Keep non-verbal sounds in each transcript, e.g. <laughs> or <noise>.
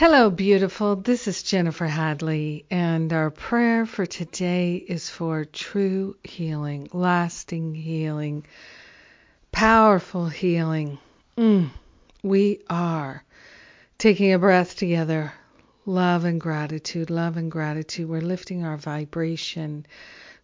Hello, beautiful. This is Jennifer Hadley, and our prayer for today is for true healing, lasting healing, powerful healing. Mm, we are taking a breath together. Love and gratitude, love and gratitude. We're lifting our vibration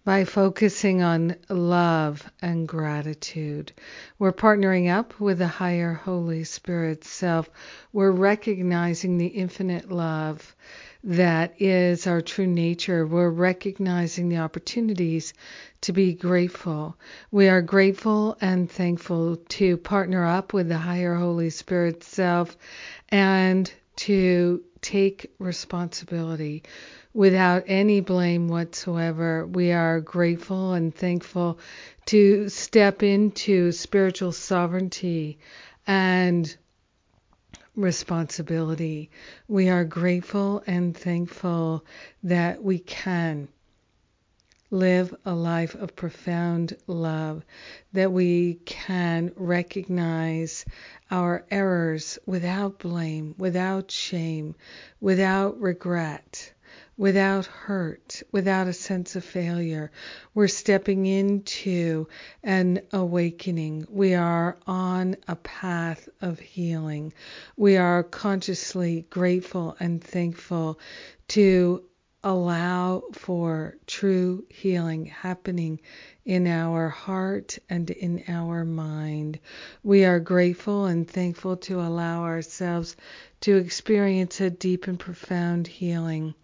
by focusing on love and gratitude. We're partnering up with the higher Holy Spirit self. We're recognizing the infinite love that is our true nature. We're recognizing the opportunities to be grateful. We are grateful and thankful to partner up with the higher Holy Spirit self and to take responsibility without any blame whatsoever. We are grateful and thankful to step into spiritual sovereignty and responsibility. We are grateful and thankful that we can live a life of profound love, that we can recognize our errors without blame, without shame, without regret without hurt, without a sense of failure. We're stepping into an awakening. We are on a path of healing. We are consciously grateful and thankful to allow for true healing happening in our heart and in our mind. We are grateful and thankful to allow ourselves to experience a deep and profound healing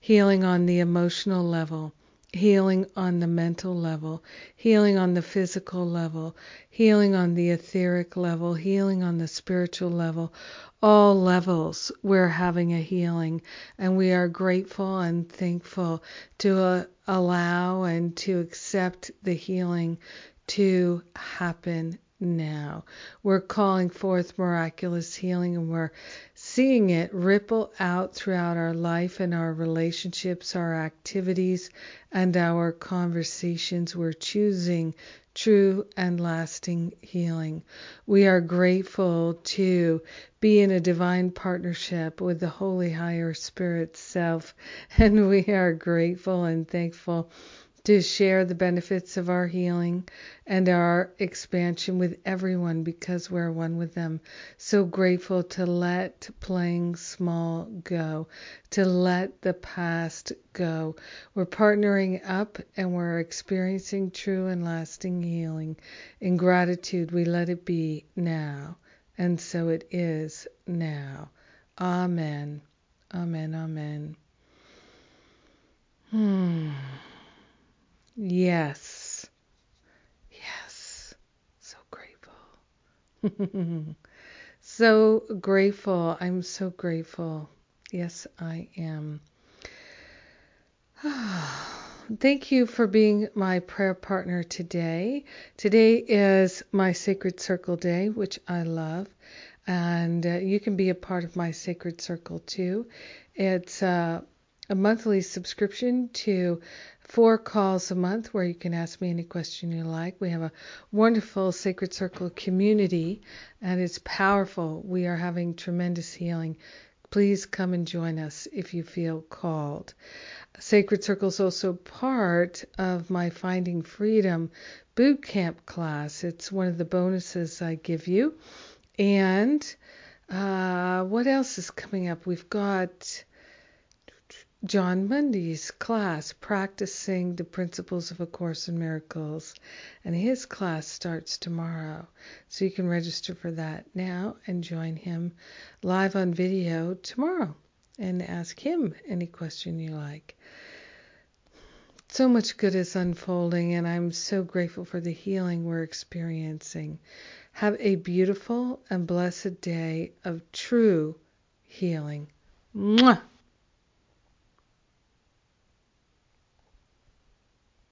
healing on the emotional level, healing on the mental level, healing on the physical level, healing on the etheric level, healing on the spiritual level. All levels we're having a healing, and we are grateful and thankful to uh, allow and to accept the healing to happen now. We're calling forth miraculous healing and we're seeing it ripple out throughout our life and our relationships, our activities, and our conversations. We're choosing true and lasting healing. We are grateful to be in a divine partnership with the Holy Higher Spirit Self, <laughs> and we are grateful and thankful to share the benefits of our healing and our expansion with everyone because we're one with them. So grateful to let playing small go, to let the past go. We're partnering up and we're experiencing true and lasting healing. In gratitude, we let it be now. And so it is now. Amen. Amen. Amen. Hmm. Yes. Yes. So grateful. <laughs> so grateful. I'm so grateful. Yes, I am. <sighs> Thank you for being my prayer partner today. Today is my Sacred Circle Day, which I love. And uh, you can be a part of my Sacred Circle too. It's uh, a monthly subscription to four calls a month where you can ask me any question you like. We have a wonderful Sacred Circle community and it's powerful. We are having tremendous healing. Please come and join us if you feel called. Sacred Circle is also part of my Finding Freedom boot camp class. It's one of the bonuses I give you. And uh, what else is coming up? We've got Jon Mundy's class, Practicing the Principles of A Course in Miracles. And his class starts tomorrow. So you can register for that now and join him live on video tomorrow and ask him any question you like. So much good is unfolding, and I'm so grateful for the healing we're experiencing. Have a beautiful and blessed day of true healing. Mwah!